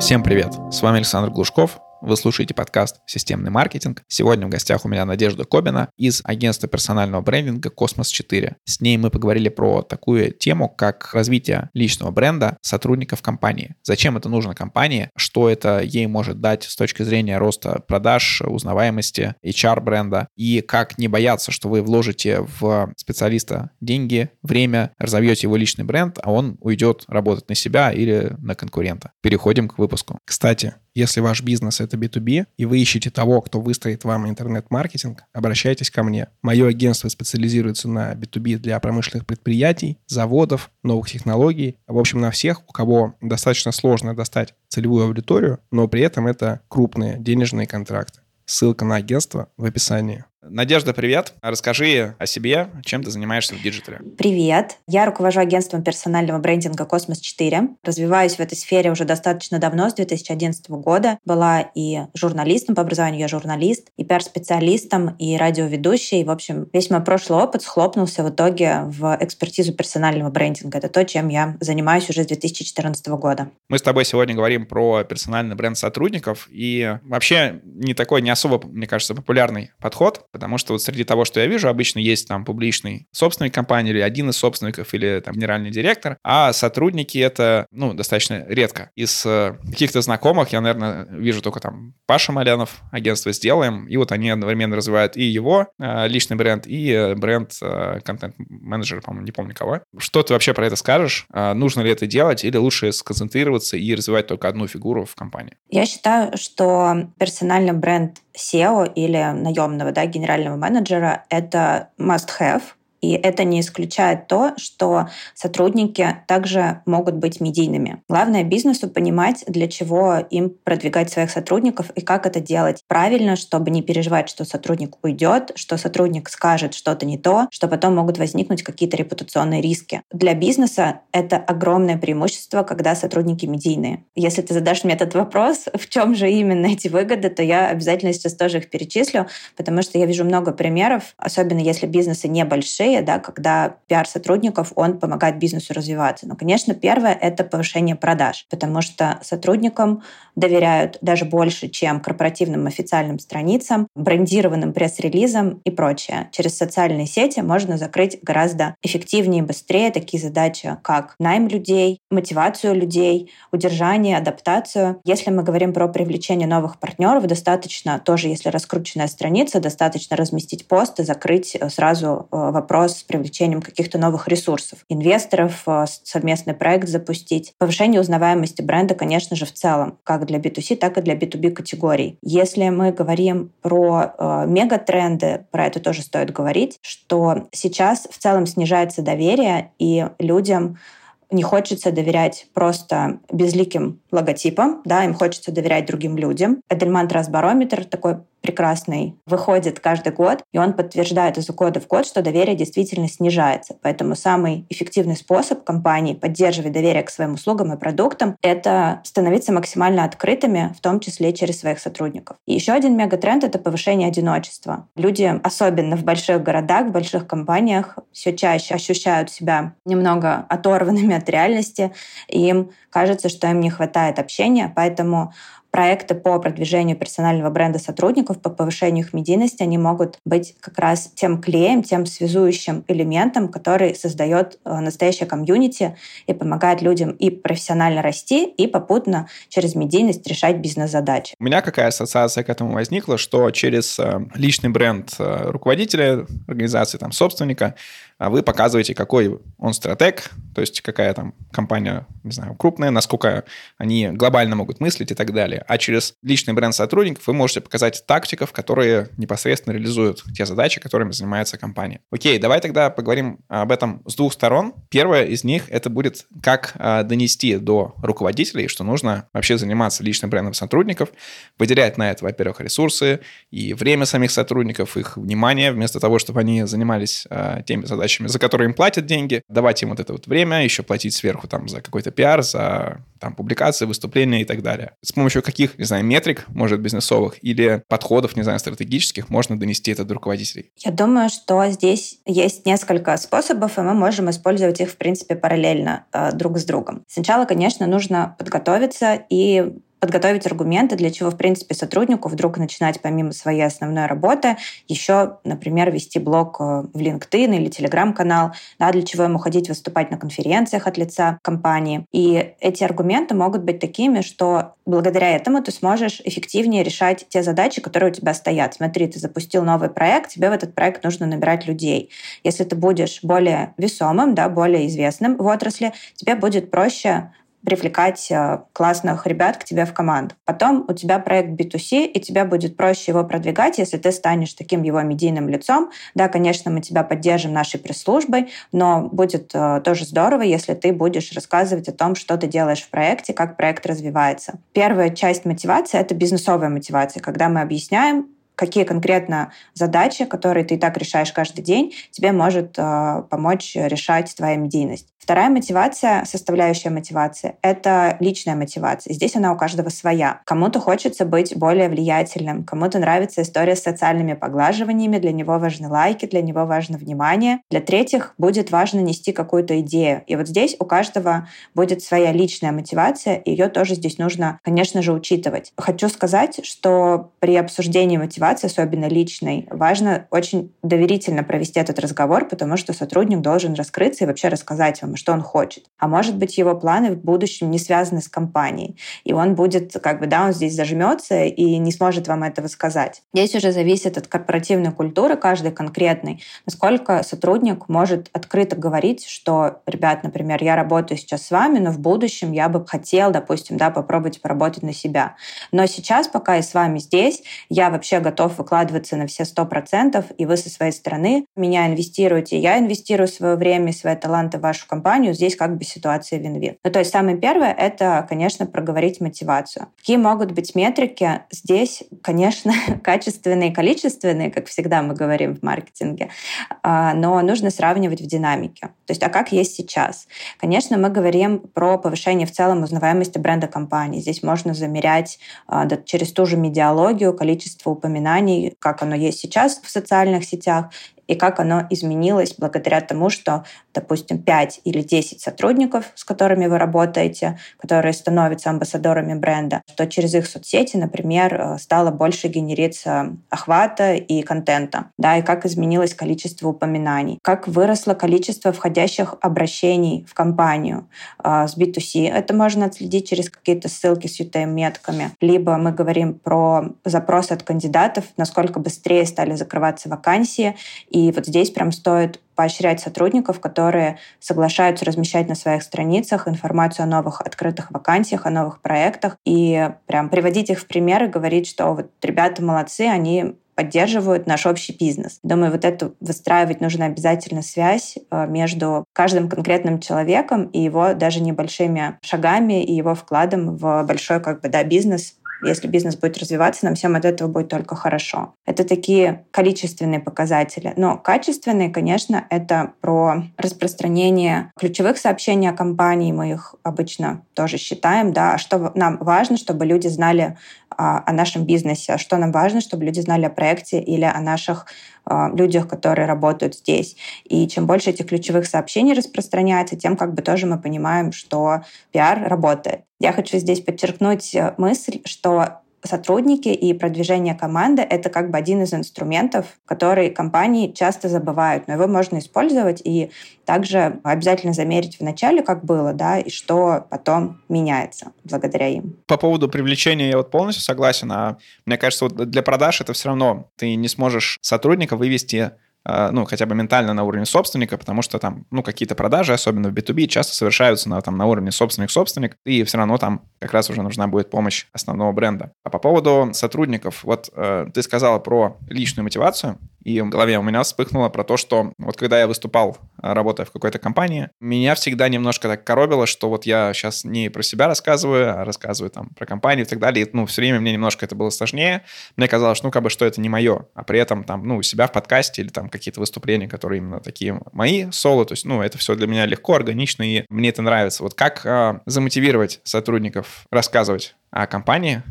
Всем привет! С вами Александр Глушков, вы слушаете подкаст «Системный маркетинг». Сегодня в гостях у меня Надежда Кобина из агентства персонального брендинга «Космос-4». С ней мы поговорили про такую тему, как развитие личного бренда сотрудников компании. Зачем это нужно компании, что это ей может дать с точки зрения роста продаж, узнаваемости, HR-бренда, и как не бояться, что вы вложите в специалиста деньги, время, разовьете его личный бренд, а он уйдет работать на себя или на конкурента. Переходим к выпуску. Кстати, если ваш бизнес — это B2B, и вы ищете того, кто выстроит вам интернет-маркетинг, обращайтесь ко мне. Мое агентство специализируется на B2B для промышленных предприятий, заводов, новых технологий. В общем, на всех, у кого достаточно сложно достать целевую аудиторию, но при этом это крупные денежные контракты. Ссылка на агентство в описании. Надежда, привет. Расскажи о себе, чем ты занимаешься в диджитале. Привет. Я руковожу агентством персонального брендинга «Космос-4». Развиваюсь в этой сфере уже достаточно давно, с 2011 года. Была и журналистом по образованию, я журналист, и пиар-специалистом, и радиоведущей. В общем, весь мой прошлый опыт схлопнулся в итоге в экспертизу персонального брендинга. Это то, чем я занимаюсь уже с 2014 года. Мы с тобой сегодня говорим про персональный бренд сотрудников, и вообще не такой, не особо, мне кажется, популярный подход Потому что вот среди того, что я вижу, обычно есть там публичный собственник компании или один из собственников или там генеральный директор, а сотрудники это, ну, достаточно редко. Из э, каких-то знакомых я, наверное, вижу только там Паша Малянов, агентство «Сделаем», и вот они одновременно развивают и его э, личный бренд, и э, бренд э, контент-менеджера, по-моему, не помню кого. Что ты вообще про это скажешь? Э, нужно ли это делать или лучше сконцентрироваться и развивать только одну фигуру в компании? Я считаю, что персональный бренд SEO или наемного да, генерального менеджера — это must-have, и это не исключает то, что сотрудники также могут быть медийными. Главное бизнесу понимать, для чего им продвигать своих сотрудников и как это делать правильно, чтобы не переживать, что сотрудник уйдет, что сотрудник скажет что-то не то, что потом могут возникнуть какие-то репутационные риски. Для бизнеса это огромное преимущество, когда сотрудники медийные. Если ты задашь мне этот вопрос, в чем же именно эти выгоды, то я обязательно сейчас тоже их перечислю, потому что я вижу много примеров, особенно если бизнесы небольшие, идея, да, когда пиар сотрудников, он помогает бизнесу развиваться. Но, конечно, первое — это повышение продаж, потому что сотрудникам доверяют даже больше, чем корпоративным официальным страницам, брендированным пресс-релизам и прочее. Через социальные сети можно закрыть гораздо эффективнее и быстрее такие задачи, как найм людей, мотивацию людей, удержание, адаптацию. Если мы говорим про привлечение новых партнеров, достаточно тоже, если раскрученная страница, достаточно разместить пост и закрыть э, сразу э, вопрос вопрос с привлечением каких-то новых ресурсов, инвесторов, э, совместный проект запустить. Повышение узнаваемости бренда, конечно же, в целом, как для B2C, так и для B2B категорий. Если мы говорим про э, мегатренды, про это тоже стоит говорить, что сейчас в целом снижается доверие, и людям не хочется доверять просто безликим логотипам, да, им хочется доверять другим людям. Эдельман Трасбарометр такой прекрасный выходит каждый год, и он подтверждает из года в год, что доверие действительно снижается. Поэтому самый эффективный способ компании поддерживать доверие к своим услугам и продуктам — это становиться максимально открытыми, в том числе через своих сотрудников. И еще один мегатренд — это повышение одиночества. Люди, особенно в больших городах, в больших компаниях, все чаще ощущают себя немного оторванными от реальности, и им кажется, что им не хватает общения, поэтому проекты по продвижению персонального бренда сотрудников, по повышению их медийности, они могут быть как раз тем клеем, тем связующим элементом, который создает э, настоящее комьюнити и помогает людям и профессионально расти, и попутно через медийность решать бизнес-задачи. У меня какая ассоциация к этому возникла, что через э, личный бренд э, руководителя организации, там, собственника, а вы показываете, какой он стратег, то есть какая там компания, не знаю, крупная, насколько они глобально могут мыслить и так далее. А через личный бренд сотрудников вы можете показать тактиков, которые непосредственно реализуют те задачи, которыми занимается компания. Окей, давай тогда поговорим об этом с двух сторон. Первое из них это будет, как а, донести до руководителей, что нужно вообще заниматься личным брендом сотрудников, выделять на это, во-первых, ресурсы и время самих сотрудников, их внимание, вместо того, чтобы они занимались а, теми задачами, за которые им платят деньги, давать им вот это вот время, еще платить сверху там за какой-то пиар, за там, публикации, выступления и так далее. С помощью каких, не знаю, метрик, может, бизнесовых или подходов, не знаю, стратегических можно донести это до руководителей? Я думаю, что здесь есть несколько способов, и мы можем использовать их, в принципе, параллельно э, друг с другом. Сначала, конечно, нужно подготовиться и подготовить аргументы, для чего, в принципе, сотруднику вдруг начинать помимо своей основной работы еще, например, вести блог э, в LinkedIn или Telegram-канал, да, для чего ему ходить выступать на конференциях от лица компании. И эти аргументы могут быть такими, что благодаря этому ты сможешь эффективнее решать те задачи, которые у тебя стоят. Смотри, ты запустил новый проект, тебе в этот проект нужно набирать людей. Если ты будешь более весомым, да, более известным в отрасли, тебе будет проще привлекать э, классных ребят к тебе в команду. Потом у тебя проект B2C, и тебе будет проще его продвигать, если ты станешь таким его медийным лицом. Да, конечно, мы тебя поддержим нашей пресс-службой, но будет э, тоже здорово, если ты будешь рассказывать о том, что ты делаешь в проекте, как проект развивается. Первая часть мотивации — это бизнесовая мотивация, когда мы объясняем, какие конкретно задачи, которые ты и так решаешь каждый день, тебе может э, помочь решать твоя медийность. Вторая мотивация, составляющая мотивации, это личная мотивация. Здесь она у каждого своя. Кому-то хочется быть более влиятельным, кому-то нравится история с социальными поглаживаниями, для него важны лайки, для него важно внимание. Для третьих будет важно нести какую-то идею. И вот здесь у каждого будет своя личная мотивация, ее тоже здесь нужно, конечно же, учитывать. Хочу сказать, что при обсуждении мотивации, особенно личной, важно очень доверительно провести этот разговор, потому что сотрудник должен раскрыться и вообще рассказать вам, что он хочет. А может быть, его планы в будущем не связаны с компанией. И он будет, как бы, да, он здесь зажмется и не сможет вам этого сказать. Здесь уже зависит от корпоративной культуры каждой конкретной, насколько сотрудник может открыто говорить, что, ребят, например, я работаю сейчас с вами, но в будущем я бы хотел, допустим, да, попробовать поработать на себя. Но сейчас, пока я с вами здесь, я вообще готов выкладываться на все сто процентов, и вы со своей стороны меня инвестируете, я инвестирую свое время, свои таланты в вашу компанию, компанию, здесь как бы ситуация вин-вин. Ну, то есть самое первое — это, конечно, проговорить мотивацию. Какие могут быть метрики? Здесь, конечно, качественные и количественные, как всегда мы говорим в маркетинге, а, но нужно сравнивать в динамике. То есть, а как есть сейчас? Конечно, мы говорим про повышение в целом узнаваемости бренда компании. Здесь можно замерять а, через ту же медиалогию количество упоминаний, как оно есть сейчас в социальных сетях, и как оно изменилось благодаря тому, что, допустим, 5 или 10 сотрудников, с которыми вы работаете, которые становятся амбассадорами бренда, что через их соцсети, например, э, стало больше генериться охвата и контента, да, и как изменилось количество упоминаний, как выросло количество входящих обращений в компанию э, с B2C. Это можно отследить через какие-то ссылки с UTM-метками. Либо мы говорим про запросы от кандидатов, насколько быстрее стали закрываться вакансии, и вот здесь прям стоит поощрять сотрудников, которые соглашаются размещать на своих страницах информацию о новых открытых вакансиях, о новых проектах, и прям приводить их в пример и говорить, что вот ребята молодцы, они поддерживают наш общий бизнес. Думаю, вот эту выстраивать нужно обязательно связь э, между каждым конкретным человеком и его даже небольшими шагами и его вкладом в большой как бы, да, бизнес, если бизнес будет развиваться, нам всем от этого будет только хорошо. Это такие количественные показатели. Но качественные, конечно, это про распространение ключевых сообщений о компании. Мы их обычно тоже считаем. Да? А что нам важно, чтобы люди знали о нашем бизнесе, а что нам важно, чтобы люди знали о проекте или о наших а, людях, которые работают здесь. И чем больше этих ключевых сообщений распространяется, тем как бы тоже мы понимаем, что пиар работает. Я хочу здесь подчеркнуть э, мысль, что сотрудники и продвижение команды — это как бы один из инструментов, который компании часто забывают, но его можно использовать и также обязательно замерить в начале, как было, да, и что потом меняется благодаря им. По поводу привлечения я вот полностью согласен, а мне кажется, вот для продаж это все равно ты не сможешь сотрудника вывести ну, хотя бы ментально на уровне собственника, потому что там, ну, какие-то продажи, особенно в B2B, часто совершаются на, там, на уровне собственник-собственник, и все равно там как раз уже нужна будет помощь основного бренда. А по поводу сотрудников, вот э, ты сказала про личную мотивацию, И в голове у меня вспыхнуло про то, что вот когда я выступал, работая в какой-то компании, меня всегда немножко так коробило, что вот я сейчас не про себя рассказываю, а рассказываю там про компанию и так далее. И, ну, все время мне немножко это было сложнее. Мне казалось, ну, как бы, что это не мое. А при этом там, ну, у себя в подкасте или там какие-то выступления, которые именно такие мои, соло, то есть, ну, это все для меня легко, органично, и мне это нравится. Вот как э, замотивировать сотрудников рассказывать о компании,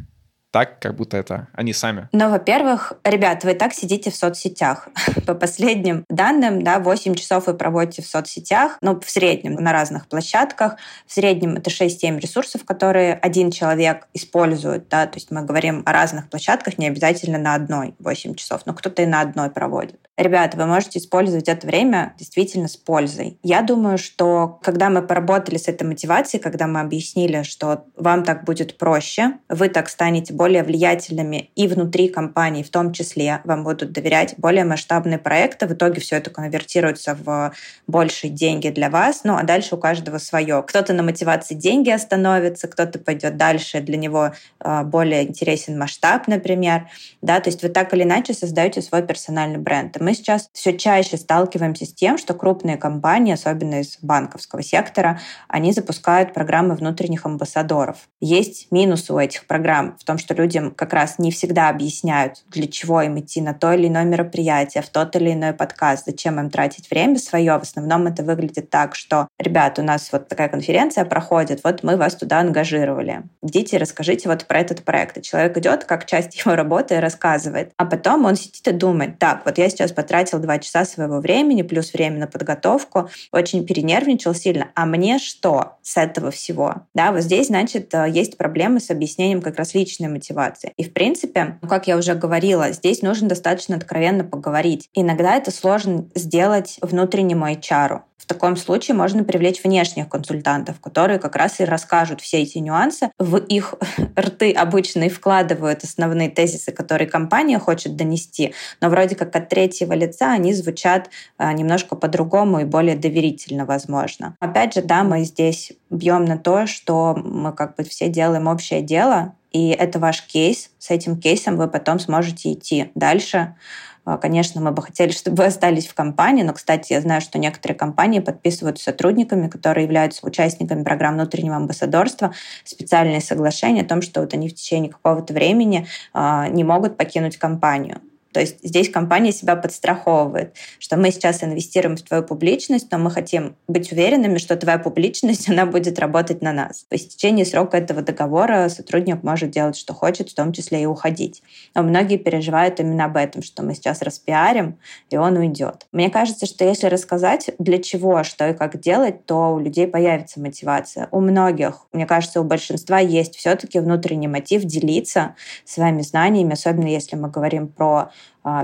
так, как будто это они сами. Ну, во-первых, ребят, вы так сидите в соцсетях. По последним данным, да, 8 часов вы проводите в соцсетях, ну, в среднем на разных площадках. В среднем это 6-7 ресурсов, которые один человек использует, да, то есть мы говорим о разных площадках, не обязательно на одной 8 часов, но кто-то и на одной проводит. Ребята, вы можете использовать это время действительно с пользой. Я думаю, что когда мы поработали с этой мотивацией, когда мы объяснили, что вам так будет проще, вы так станете более влиятельными и внутри компании в том числе, вам будут доверять более масштабные проекты, в итоге все это конвертируется в большие деньги для вас, ну а дальше у каждого свое. Кто-то на мотивации деньги остановится, кто-то пойдет дальше, для него а, более интересен масштаб, например. Да, то есть вы так или иначе создаете свой персональный бренд мы сейчас все чаще сталкиваемся с тем, что крупные компании, особенно из банковского сектора, они запускают программы внутренних амбассадоров. Есть минусы у этих программ в том, что людям как раз не всегда объясняют, для чего им идти на то или иное мероприятие, в тот или иной подкаст, зачем им тратить время свое. В основном это выглядит так, что, ребят, у нас вот такая конференция проходит, вот мы вас туда ангажировали. Идите, расскажите вот про этот проект. И человек идет, как часть его работы, и рассказывает. А потом он сидит и думает, так, вот я сейчас потратил два часа своего времени, плюс время на подготовку, очень перенервничал сильно. А мне что с этого всего? Да, вот здесь, значит, э, есть проблемы с объяснением как раз личной мотивации. И, в принципе, как я уже говорила, здесь нужно достаточно откровенно поговорить. Иногда это сложно сделать внутреннему HR. Таком случае можно привлечь внешних консультантов, которые как раз и расскажут все эти нюансы. В их рты обычно и вкладывают основные тезисы, которые компания хочет донести, но вроде как от третьего лица они звучат а, немножко по-другому и более доверительно, возможно. Опять же, да, мы здесь бьем на то, что мы как бы все делаем общее дело, и это ваш кейс. С этим кейсом вы потом сможете идти дальше Конечно, мы бы хотели, чтобы вы остались в компании, но, кстати, я знаю, что некоторые компании подписывают с сотрудниками, которые являются участниками программ внутреннего амбассадорства, специальные соглашения о том, что вот они в течение какого-то времени а, не могут покинуть компанию. То есть здесь компания себя подстраховывает, что мы сейчас инвестируем в твою публичность, но мы хотим быть уверенными, что твоя публичность, она будет работать на нас. По истечении срока этого договора сотрудник может делать, что хочет, в том числе и уходить. Но многие переживают именно об этом, что мы сейчас распиарим, и он уйдет. Мне кажется, что если рассказать, для чего, что и как делать, то у людей появится мотивация. У многих, мне кажется, у большинства есть все-таки внутренний мотив делиться своими знаниями, особенно если мы говорим про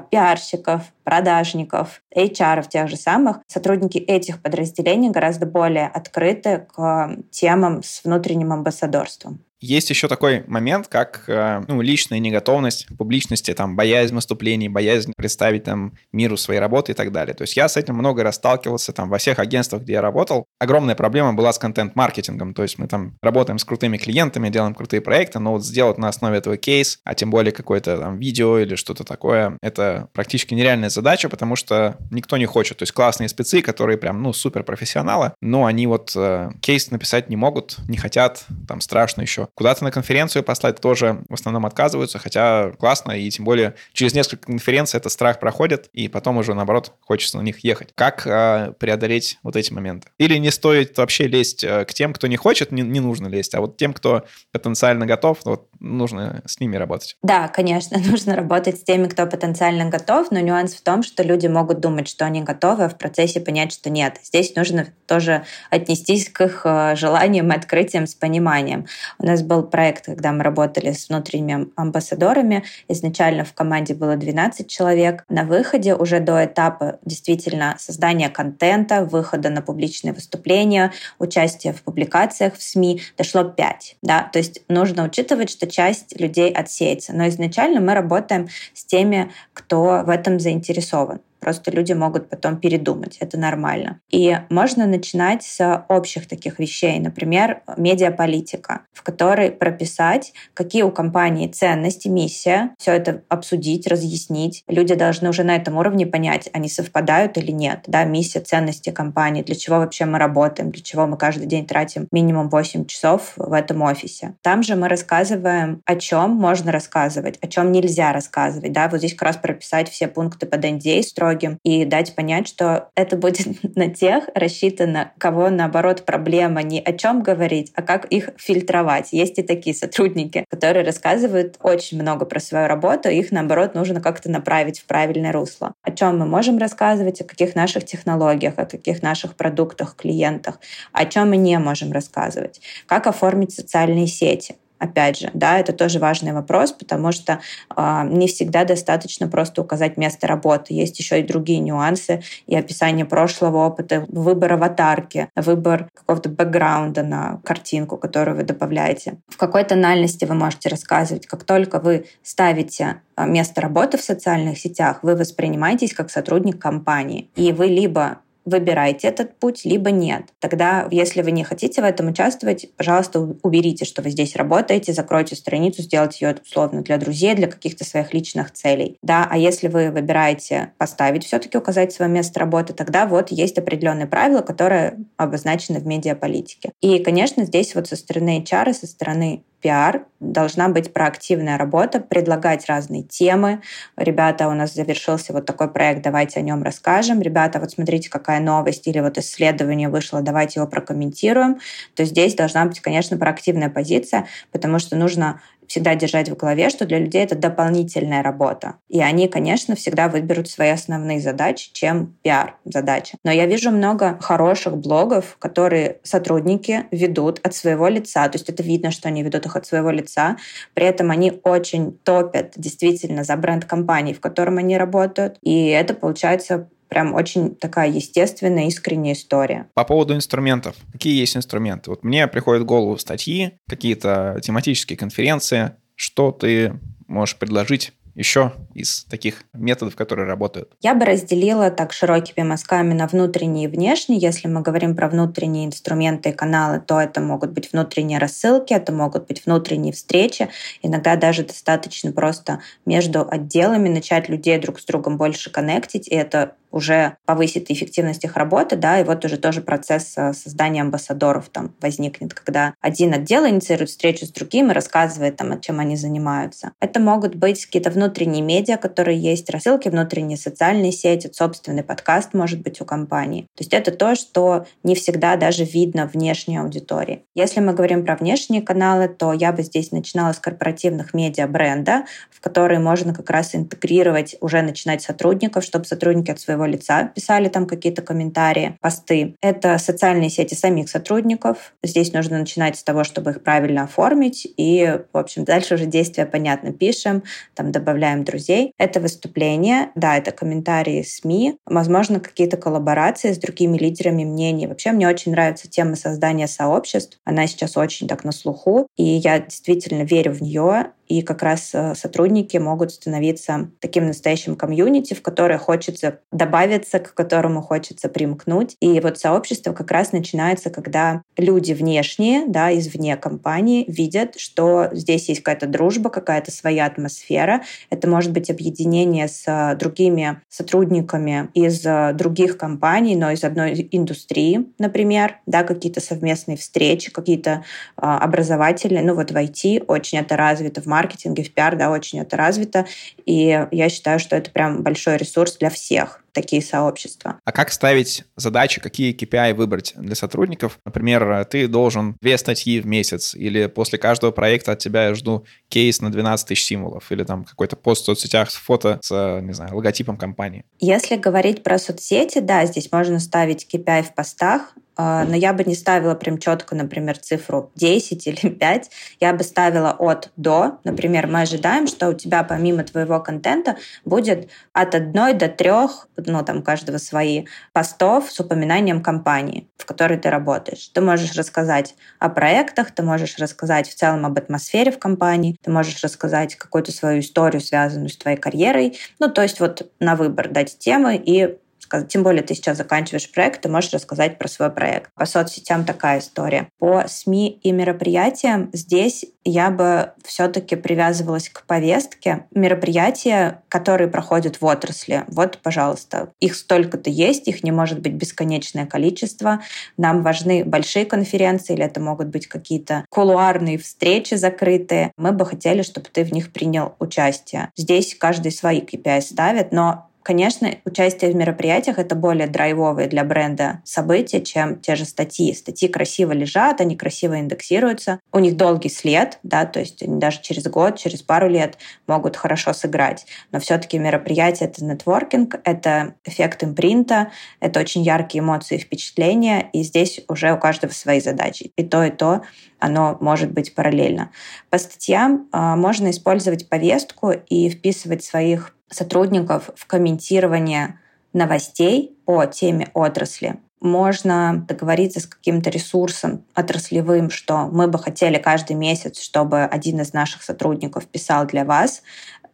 пиарщиков, продажников, HR тех же самых, сотрудники этих подразделений гораздо более открыты к темам с внутренним амбассадорством. Есть еще такой момент, как э, ну, личная неготовность публичности, там, боязнь выступлений, боязнь представить там миру свои работы и так далее. То есть я с этим много раз сталкивался там во всех агентствах, где я работал. Огромная проблема была с контент-маркетингом. То есть мы там работаем с крутыми клиентами, делаем крутые проекты, но вот сделать на основе этого кейс, а тем более какое-то там видео или что-то такое, это практически нереальная задача, потому что никто не хочет. То есть классные спецы, которые прям, ну, супер профессионалы, но они вот э, кейс написать не могут, не хотят, там страшно еще Куда-то на конференцию послать тоже в основном отказываются, хотя классно, и тем более через несколько конференций этот страх проходит, и потом уже, наоборот, хочется на них ехать. Как э, преодолеть вот эти моменты? Или не стоит вообще лезть э, к тем, кто не хочет, не, не нужно лезть, а вот тем, кто потенциально готов, вот нужно с ними работать? Да, конечно, нужно работать с теми, кто потенциально готов, но нюанс в том, что люди могут думать, что они готовы, а в процессе понять, что нет. Здесь нужно тоже отнестись к их э, желаниям и открытиям с пониманием. У нас был проект, когда мы работали с внутренними амбассадорами. Изначально в команде было 12 человек. На выходе уже до этапа действительно создания контента, выхода на публичные выступления, участия в публикациях в СМИ дошло 5. Да? То есть нужно учитывать, что часть людей отсеется. Но изначально мы работаем с теми, кто в этом заинтересован. Просто люди могут потом передумать. Это нормально. И можно начинать с общих таких вещей. Например, медиаполитика, в которой прописать, какие у компании ценности, миссия, все это обсудить, разъяснить. Люди должны уже на этом уровне понять, они совпадают или нет. Да, миссия, ценности компании, для чего вообще мы работаем, для чего мы каждый день тратим минимум 8 часов в этом офисе. Там же мы рассказываем, о чем можно рассказывать, о чем нельзя рассказывать. Да, вот здесь как раз прописать все пункты под NDA строгим и дать понять, что это будет на тех рассчитано, кого наоборот проблема не о чем говорить, а как их фильтровать. Есть и такие сотрудники, которые рассказывают очень много про свою работу, их наоборот нужно как-то направить в правильное русло. О чем мы можем рассказывать, о каких наших технологиях, о каких наших продуктах, клиентах, о чем мы не можем рассказывать, как оформить социальные сети, Опять же, да, это тоже важный вопрос, потому что э, не всегда достаточно просто указать место работы. Есть еще и другие нюансы и описание прошлого опыта, выбор аватарки, выбор какого-то бэкграунда на картинку, которую вы добавляете. В какой тональности вы можете рассказывать. Как только вы ставите а, место работы в социальных сетях, вы воспринимаетесь как сотрудник компании. И вы либо выбирайте этот путь, либо нет. Тогда, если вы не хотите в этом участвовать, пожалуйста, уберите, что вы здесь работаете, закройте страницу, сделайте ее условно для друзей, для каких-то своих личных целей. Да, а если вы выбираете поставить все-таки указать свое место работы, тогда вот есть определенные правила, которые обозначены в медиаполитике. И, конечно, здесь вот со стороны HR, со стороны пиар, должна быть проактивная работа, предлагать разные темы. Ребята, у нас завершился вот такой проект, давайте о нем расскажем. Ребята, вот смотрите, какая новость или вот исследование вышло, давайте его прокомментируем. То здесь должна быть, конечно, проактивная позиция, потому что нужно всегда держать в голове, что для людей это дополнительная работа. И они, конечно, всегда выберут свои основные задачи, чем пиар-задачи. Но я вижу много хороших блогов, которые сотрудники ведут от своего лица. То есть это видно, что они ведут их от своего лица. При этом они очень топят действительно за бренд компании, в котором они работают. И это получается прям очень такая естественная, искренняя история. По поводу инструментов. Какие есть инструменты? Вот мне приходят в голову статьи, какие-то тематические конференции. Что ты можешь предложить еще из таких методов, которые работают? Я бы разделила так широкими мазками на внутренние и внешние. Если мы говорим про внутренние инструменты и каналы, то это могут быть внутренние рассылки, это могут быть внутренние встречи. Иногда даже достаточно просто между отделами начать людей друг с другом больше коннектить, и это уже повысит эффективность их работы, да, и вот уже тоже процесс э, создания амбассадоров там возникнет, когда один отдел инициирует встречу с другим и рассказывает там, чем они занимаются. Это могут быть какие-то внутренние медиа, которые есть, рассылки, внутренние социальные сети, собственный подкаст может быть у компании. То есть это то, что не всегда даже видно внешней аудитории. Если мы говорим про внешние каналы, то я бы здесь начинала с корпоративных медиа бренда, в которые можно как раз интегрировать, уже начинать сотрудников, чтобы сотрудники от своего своего лица писали там какие-то комментарии, посты. Это социальные сети самих сотрудников. Здесь нужно начинать с того, чтобы их правильно оформить. И, в общем, дальше уже действия понятно. Пишем, там добавляем друзей. Это выступление, да, это комментарии СМИ, возможно, какие-то коллаборации с другими лидерами мнений. Вообще, мне очень нравится тема создания сообществ. Она сейчас очень так на слуху, и я действительно верю в нее и как раз э, сотрудники могут становиться таким настоящим комьюнити, в которое хочется добавиться, к которому хочется примкнуть. И вот сообщество как раз начинается, когда люди внешние, да, извне компании видят, что здесь есть какая-то дружба, какая-то своя атмосфера. Это может быть объединение с э, другими сотрудниками из э, других компаний, но из одной индустрии, например, да, какие-то совместные встречи, какие-то образовательные. Ну вот в IT очень это развито, в маркетинге, в пиар, да, очень это развито. И я считаю, что это прям большой ресурс для всех такие сообщества. А как ставить задачи, какие KPI выбрать для сотрудников? Например, ты должен две статьи в месяц, или после каждого проекта от тебя я жду кейс на 12 тысяч символов, или там какой-то пост в соцсетях с фото с, не знаю, логотипом компании. Если говорить про соцсети, да, здесь можно ставить KPI в постах, а, но я бы не ставила прям четко, например, цифру 10 или 5. Я бы ставила от до. Например, мы ожидаем, что у тебя помимо твоего контента будет от одной до трех ну, там, каждого свои постов с упоминанием компании, в которой ты работаешь. Ты можешь рассказать о проектах, ты можешь рассказать в целом об атмосфере в компании, ты можешь рассказать какую-то свою историю, связанную с твоей карьерой. Ну, то есть вот на выбор дать темы и тем более ты сейчас заканчиваешь проект, ты можешь рассказать про свой проект. По соцсетям такая история. По СМИ и мероприятиям здесь я бы все-таки привязывалась к повестке. Мероприятия, которые проходят в отрасли. Вот, пожалуйста, их столько-то есть, их не может быть бесконечное количество. Нам важны большие конференции, или это могут быть какие-то кулуарные встречи закрытые. Мы бы хотели, чтобы ты в них принял участие. Здесь каждый свои KPI ставит, но Конечно, участие в мероприятиях — это более драйвовые для бренда события, чем те же статьи. Статьи красиво лежат, они красиво индексируются. У них долгий след, да, то есть они даже через год, через пару лет могут хорошо сыграть. Но все-таки мероприятие — это нетворкинг, это эффект импринта, это очень яркие эмоции и впечатления, и здесь уже у каждого свои задачи. И то, и то оно может быть параллельно. По статьям э, можно использовать повестку и вписывать своих сотрудников в комментирование новостей по теме отрасли. Можно договориться с каким-то ресурсом отраслевым, что мы бы хотели каждый месяц, чтобы один из наших сотрудников писал для вас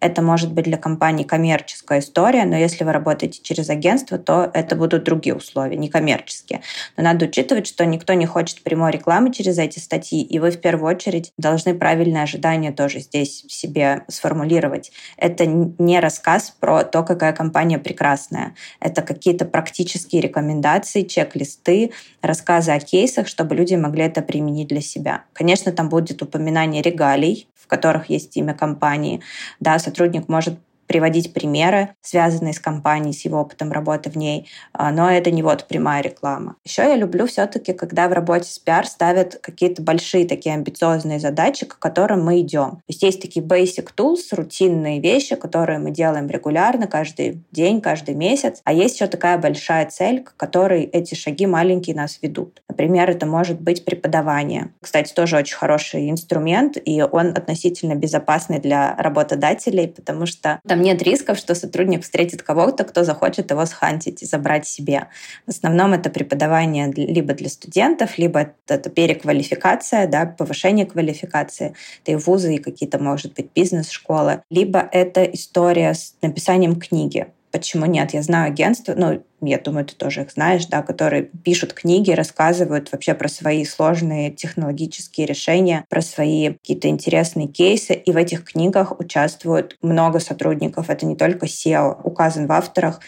это может быть для компании коммерческая история, но если вы работаете через агентство, то это будут другие условия, не коммерческие. Но надо учитывать, что никто не хочет прямой рекламы через эти статьи, и вы в первую очередь должны правильное ожидание тоже здесь себе сформулировать. Это не рассказ про то, какая компания прекрасная. Это какие-то практические рекомендации, чек-листы, рассказы о кейсах, чтобы люди могли это применить для себя. Конечно, там будет упоминание регалий, в которых есть имя компании. Да, сотрудник может приводить примеры, связанные с компанией, с его опытом работы в ней, а, но это не вот прямая реклама. Еще я люблю все-таки, когда в работе с пиар ставят какие-то большие такие амбициозные задачи, к которым мы идем. То есть есть такие basic tools, рутинные вещи, которые мы делаем регулярно, каждый день, каждый месяц, а есть еще такая большая цель, к которой эти шаги маленькие нас ведут. Например, это может быть преподавание. Кстати, тоже очень хороший инструмент, и он относительно безопасный для работодателей, потому что там нет рисков, что сотрудник встретит кого-то, кто захочет его схантить и забрать себе. В основном это преподавание либо для студентов, либо это переквалификация, да, повышение квалификации. Это и вузы, и какие-то, может быть, бизнес-школы. Либо это история с написанием книги. Почему нет? Я знаю агентство, ну, я думаю, ты тоже их знаешь, да, которые пишут книги, рассказывают вообще про свои сложные технологические решения, про свои какие-то интересные кейсы, и в этих книгах участвуют много сотрудников. Это не только SEO, указан в авторах,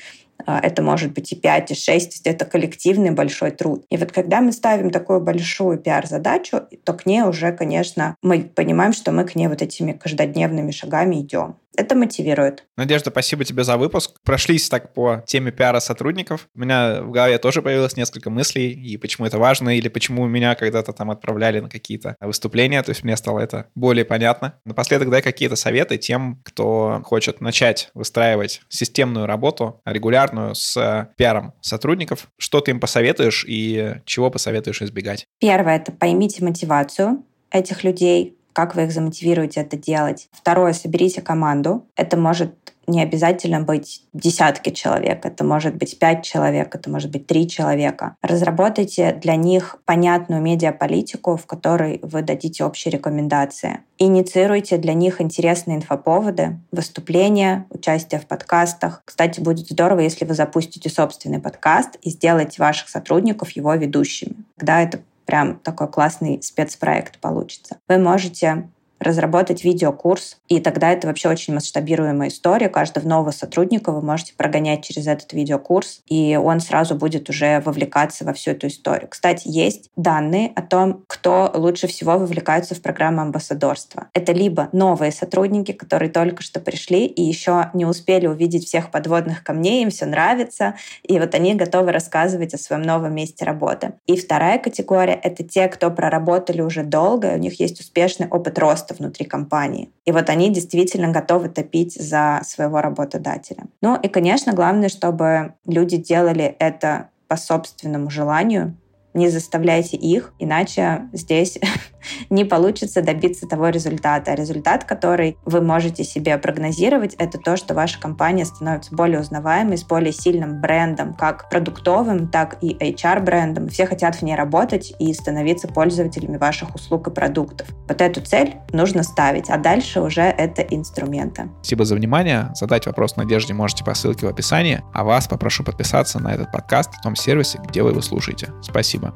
а, это может быть и 5, и 6, то есть это коллективный большой труд. И вот когда мы ставим такую большую пиар-задачу, то к ней уже, конечно, мы понимаем, что мы к ней вот этими каждодневными шагами идем. Это мотивирует. Надежда, спасибо тебе за выпуск. Прошлись так по теме пиара сотрудников. У меня в голове тоже появилось несколько мыслей, и почему это важно, или почему меня когда-то там отправляли на какие-то выступления, то есть мне стало это более понятно. Напоследок дай какие-то советы тем, кто хочет начать выстраивать системную работу, регулярную с пиаром сотрудников. Что ты им посоветуешь и чего посоветуешь избегать? Первое — это поймите мотивацию этих людей, как вы их замотивируете это делать. Второе, соберите команду. Это может не обязательно быть десятки человек, это может быть пять человек, это может быть три человека. Разработайте для них понятную медиаполитику, в которой вы дадите общие рекомендации. Инициируйте для них интересные инфоповоды, выступления, участие в подкастах. Кстати, будет здорово, если вы запустите собственный подкаст и сделаете ваших сотрудников его ведущими. Тогда это прям такой классный спецпроект получится. Вы можете разработать видеокурс, и тогда это вообще очень масштабируемая история. Каждого нового сотрудника вы можете прогонять через этот видеокурс, и он сразу будет уже вовлекаться во всю эту историю. Кстати, есть данные о том, кто лучше всего вовлекается в программу амбассадорства. Это либо новые сотрудники, которые только что пришли и еще не успели увидеть всех подводных камней, им все нравится, и вот они готовы рассказывать о своем новом месте работы. И вторая категория — это те, кто проработали уже долго, у них есть успешный опыт роста роста внутри компании. И вот они действительно готовы топить за своего работодателя. Ну и, конечно, главное, чтобы люди делали это по собственному желанию, не заставляйте их, иначе здесь не получится добиться того результата. Результат, который вы можете себе прогнозировать, это то, что ваша компания становится более узнаваемой, с более сильным брендом, как продуктовым, так и HR-брендом. Все хотят в ней работать и становиться пользователями ваших услуг и продуктов. Вот эту цель нужно ставить, а дальше уже это инструменты. Спасибо за внимание. Задать вопрос Надежде можете по ссылке в описании, а вас попрошу подписаться на этот подкаст в том сервисе, где вы его слушаете. Спасибо.